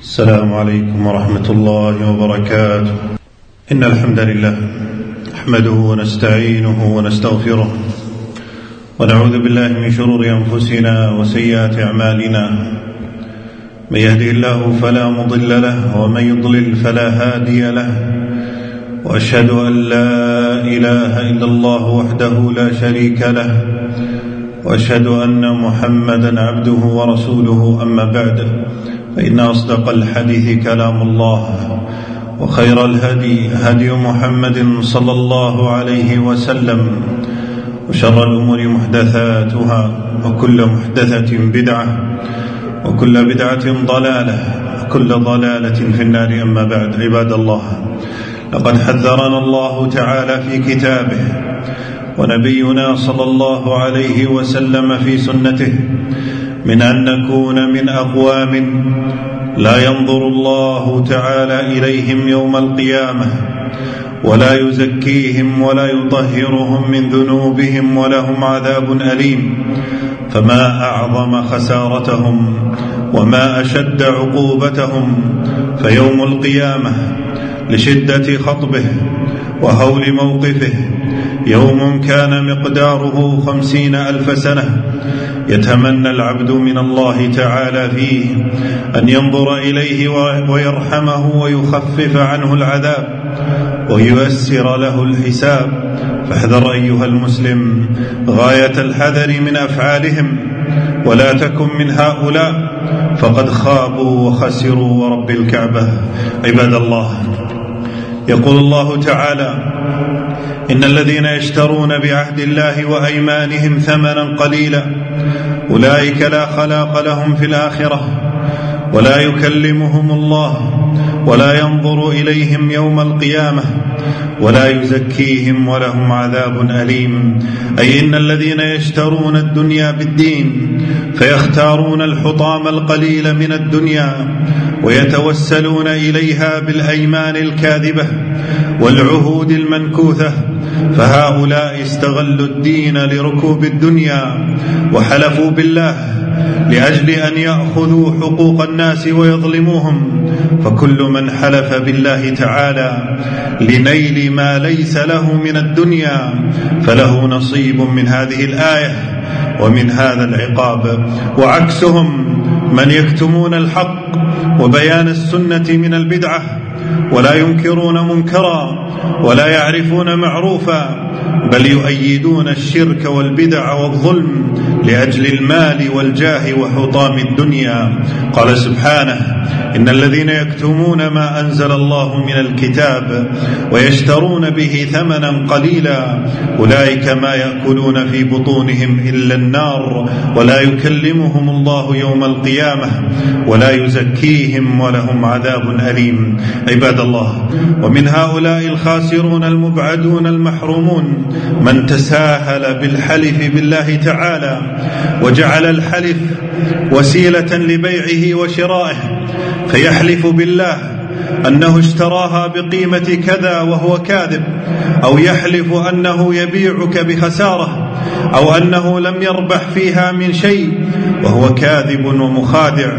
السلام عليكم ورحمة الله وبركاته. إن الحمد لله نحمده ونستعينه ونستغفره ونعوذ بالله من شرور أنفسنا وسيئات أعمالنا. من يهده الله فلا مضل له ومن يضلل فلا هادي له. وأشهد أن لا إله إلا الله وحده لا شريك له. وأشهد أن محمدا عبده ورسوله أما بعد. فإن أصدق الحديث كلام الله وخير الهدي هدي محمد صلى الله عليه وسلم وشر الأمور محدثاتها وكل محدثة بدعة وكل بدعة ضلالة وكل ضلالة في النار. أما بعد عباد الله لقد حذرنا الله تعالى في كتابه ونبينا صلى الله عليه وسلم في سنته من أن نكون من أقوام لا ينظر الله تعالى إليهم يوم القيامة ولا يزكيهم ولا يطهرهم من ذنوبهم ولهم عذاب أليم فما أعظم خسارتهم وما أشد عقوبتهم فيوم القيامة لشدة خطبه وهول موقفه يوم كان مقداره خمسين ألف سنة يتمنى العبد من الله تعالى فيه أن ينظر إليه ويرحمه ويخفف عنه العذاب وييسر له الحساب. فاحذر أيها المسلم غاية الحذر من أفعالهم ولا تكن من هؤلاء فقد خابوا وخسروا ورب الكعبة. عباد الله يقول الله تعالى إن الذين يشترون بعهد الله وأيمانهم ثمنا قليلا أولئك لا خلاق لهم في الآخرة ولا يكلمهم الله ولا ينظر إليهم يوم القيامة ولا يزكيهم ولهم عذاب أليم أي إن الذين يشترون الدنيا بالدين فيختارون الحطام القليل من الدنيا ويتوسلون إليها بالأيمان الكاذبة والعهود المنكوثة فهؤلاء استغلوا الدين لركوب الدنيا وحلفوا بالله لأجل أن يأخذوا حقوق الناس ويظلموهم. فكل من حلف بالله تعالى لنيل ما ليس له من الدنيا فله نصيب من هذه الآية ومن هذا العقاب. وعكسهم من يكتمون الحق وبيان السنة من البدعة ولا ينكرون منكرا ولا يعرفون معروفا بل يؤيدون الشرك والبدع والظلم لأجل المال والجاه وحطام الدنيا. قال سبحانه إن الذين يكتمون ما أنزل الله من الكتاب ويشترون به ثمنا قليلا أولئك ما يأكلون في بطونهم إلا النار ولا يكلمهم الله يوم القيامة ولا يزكيهم ولهم عذاب أليم. عباد الله ومن هؤلاء الخاسرون المبعدون المحرومون من تساهل بالحلف بالله تعالى وجعل الحلف وسيلة لبيعه وشرائه فيحلف بالله أنه اشتراها بقيمة كذا وهو كاذب أو يحلف أنه يبيعك بخسارة أو أنه لم يربح فيها من شيء وهو كاذب ومخادع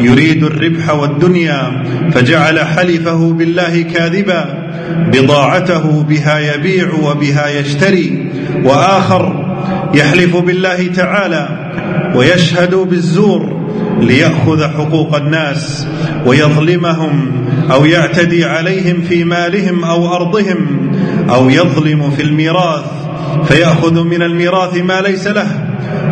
يريد الربح والدنيا فجعل حلفه بالله كاذبا بضاعته بها يبيع وبها يشتري وآخر يحلف بالله تعالى ويشهد بالزور ليأخذ حقوق الناس ويظلمهم أو يعتدي عليهم في مالهم أو أرضهم أو يظلم في الميراث فيأخذ من الميراث ما ليس له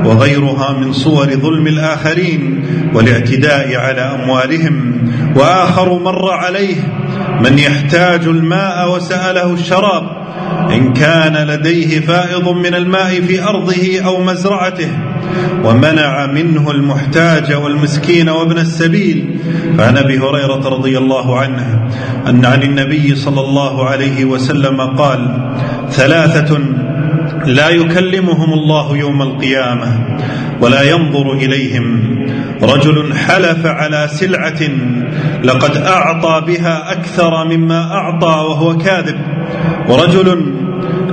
وغيرها من صور ظلم الآخرين والاعتداء على أموالهم وآخر مر عليه من يحتاج الماء وسأله الشراب إن كان لديه فائض من الماء في أرضه أو مزرعته ومنع منه المحتاج والمسكين وابن السبيل. فعن أبي هريرة رضي الله عنه أن عن النبي صلى الله عليه وسلم قال ثلاثة لا يكلمهم الله يوم القيامة ولا ينظر إليهم رجل حلف على سلعة لقد أعطى بها أكثر مما أعطى وهو كاذب. ورجل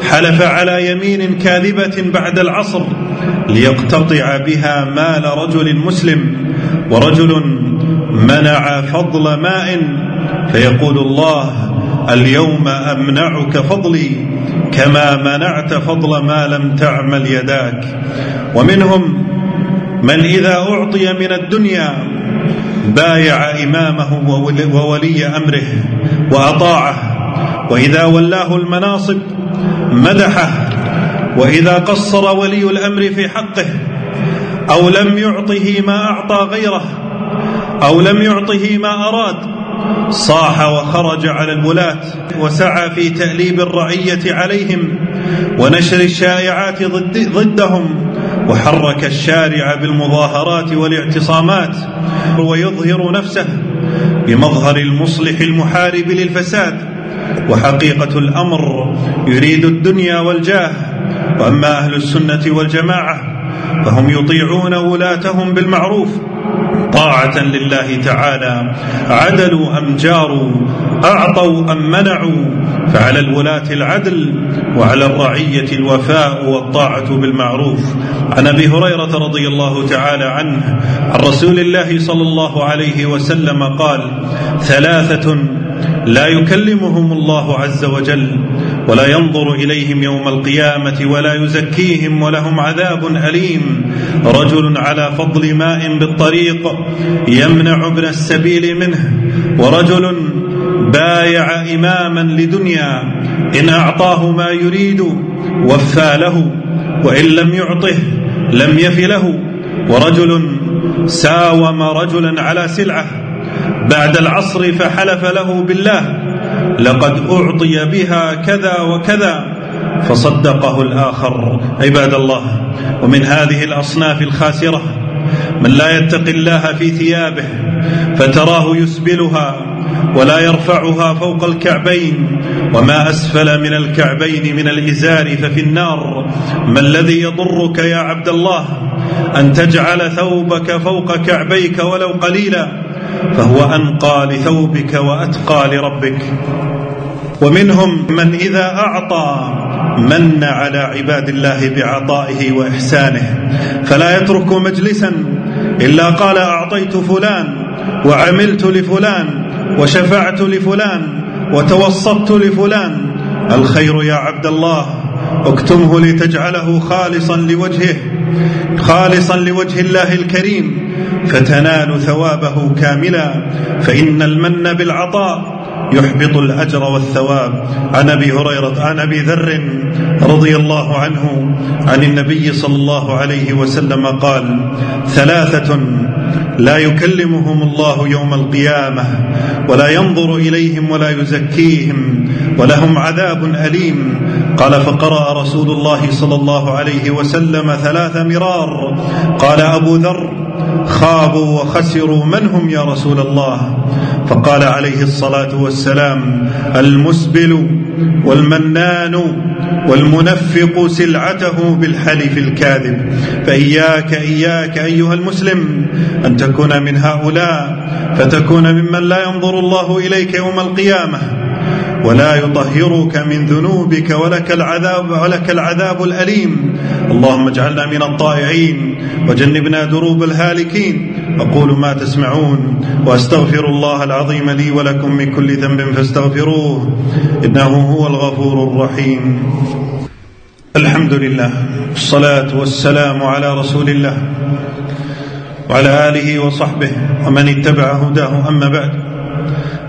حلف على يمين كاذبة بعد العصر ليقتطع بها مال رجل مسلم. ورجل منع فضل ماء فيقول الله اليوم أمنعك فضلي كما منعت فضل ما لم تعمل يداك. ومنهم من إذا أعطي من الدنيا بايع إمامه وولي أمره وأطاعه. وإذا ولاه المناصب مدحه. وإذا قصر ولي الأمر في حقه أو لم يعطه ما أعطى غيره أو لم يعطه ما أراد صاح وخرج على الولاة وسعى في تأليب الرعية عليهم ونشر الشائعات ضد ضدهم. وحرك الشارع بالمظاهرات والاعتصامات ويظهر نفسه بمظهر المصلح المحارب للفساد. وحقيقة الأمر يريد الدنيا والجاه وأما أهل السنة والجماعة فهم يطيعون ولاتهم بالمعروف. طاعة لله تعالى. عدلوا أم جاروا؟ أعطوا أم منعوا؟ فعلى الولاة العدل وعلى الرعية الوفاء والطاعة بالمعروف. عن أبي هريرة رضي الله تعالى عنه عن رسول الله صلى الله عليه وسلم قال ثلاثة لا يكلمهم الله عز وجل ولا ينظر إليهم يوم القيامة ولا يزكيهم ولهم عذاب أليم. رجل على فضل ماء بالطريق يمنع ابن السبيل منه ورجل بايع إماما لدنيا إن أعطاه ما يريد وفى له وإن لم يعطه لم يف له. ورجل ساوم رجلا على سلعة بعد العصر فحلف له بالله. لقد أعطي بها كذا وكذا فصدقه الآخر. عباد الله ومن هذه الأصناف الخاسرة من لا يتقي الله في ثيابه فتراه يسبلها ولا يرفعها فوق الكعبين. وما أسفل من الكعبين من الإزار ففي النار. ما الذي يضرك يا عبد الله أن تجعل ثوبك فوق كعبيك ولو قليلا؟ فهو أنقى لثوبك وأتقى لربك. ومنهم من إذا أعطى من على عباد الله بعطائه وإحسانه. فلا يترك مجلسا إلا قال أعطيت فلان وعملت لفلان وشفعت لفلان وتوسطت لفلان. الخير يا عبد الله اكتمه لتجعله خالصا لوجهه. خالصا لوجه الله الكريم فتنال ثوابه كاملا فإن المن بالعطاء يحبط الأجر والثواب. عن أبي هريرة عن أبي ذر رضي الله عنه عن النبي صلى الله عليه وسلم قال ثلاثة لا يكلمهم الله يوم القيامة ولا ينظر إليهم ولا يزكيهم ولهم عذاب أليم. قال فقرأ رسول الله صلى الله عليه وسلم ثلاث مرار. قال أبو ذر خابوا وخسروا من هم يا رسول الله؟ فقال عليه الصلاة والسلام المسبل والمنان والمنفق سلعته بالحلف الكاذب. فإياك إياك أيها المسلم أن تكون من هؤلاء فتكون ممن لا ينظر الله إليك يوم القيامة. ولا يطهرك من ذنوبك ولك العذاب ولك العذاب الأليم. اللهم اجعلنا من الطائعين وجنبنا دروب الهالكين. أقول ما تسمعون وأستغفر الله العظيم لي ولكم من كل ذنب فاستغفروه إنه هو الغفور الرحيم. الحمد لله الصلاة والسلام على رسول الله وعلى آله وصحبه ومن اتبع هداه أما بعد.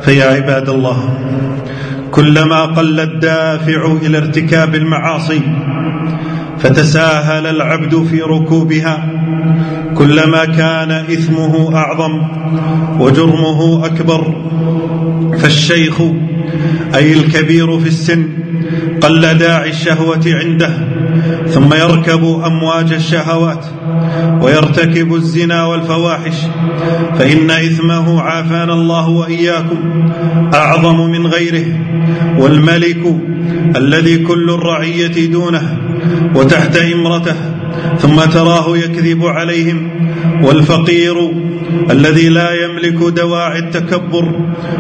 فيا عباد الله كلما قل الدافع إلى ارتكاب المعاصي فتساهل العبد في ركوبها. كلما كان إثمه أعظم وجرمه أكبر فالشيخ أي الكبير في السن قل داعي الشهوة عنده. ثم يركب أمواج الشهوات ويرتكب الزنا والفواحش فإن إثمه عافانا الله وإياكم أعظم من غيره والملك الذي كل الرعية دونه وتحت إمرته ثم تراه يكذب عليهم والفقير الذي لا يملك دواعي التكبر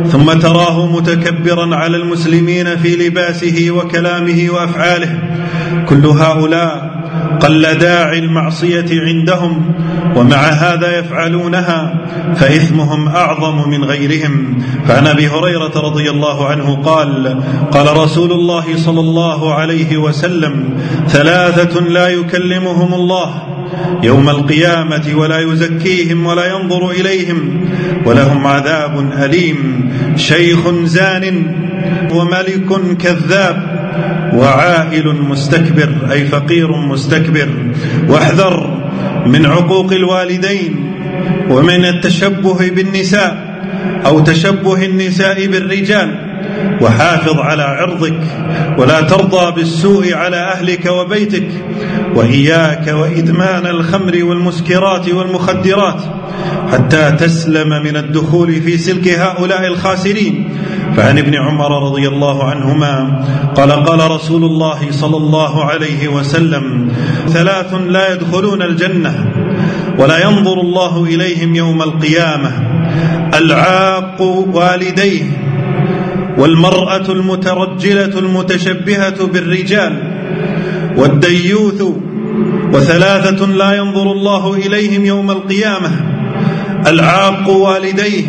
ثم تراه متكبرا على المسلمين في لباسه وكلامه وأفعاله. كل هؤلاء أقل داعي المعصية عندهم ومع هذا يفعلونها فإثمهم أعظم من غيرهم. فعن أبي هريرة رضي الله عنه قال قال رسول الله صلى الله عليه وسلم ثلاثة لا يكلمهم الله يوم القيامة ولا يزكيهم ولا ينظر إليهم ولهم عذاب أليم. شيخ زان وملك كذاب وعائل مستكبر أي فقير مستكبر. واحذر من عقوق الوالدين ومن التشبه بالنساء أو تشبه النساء بالرجال. وحافظ على عرضك ولا ترضى بالسوء على أهلك وبيتك. وإياك وإدمان الخمر والمسكرات والمخدرات حتى تسلم من الدخول في سلك هؤلاء الخاسرين. فعن ابن عمر رضي الله عنهما قال قال رسول الله صلى الله عليه وسلم ثلاث لا يدخلون الجنة ولا ينظر الله إليهم يوم القيامة العاق والديه والمرأة المترجلة المتشبهة بالرجال والديوث وثلاثة لا ينظر الله إليهم يوم القيامة العاق والديه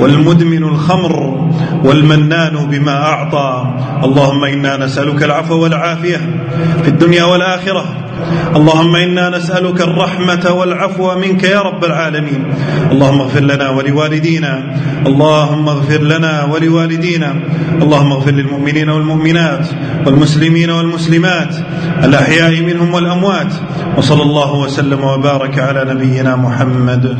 والمدمن الخمر. والمنان بما أعطى. اللهم إنا نسألك العفو والعافية في الدنيا والآخرة. اللهم إنا نسألك الرحمة والعفو منك يا رب العالمين. اللهم اغفر لنا ولوالدينا. اللهم اغفر لنا ولوالدينا. اللهم اغفر للمؤمنين والمؤمنات والمسلمين والمسلمات الأحياء منهم والأموات. وصلى الله وسلم وبارك على نبينا محمد.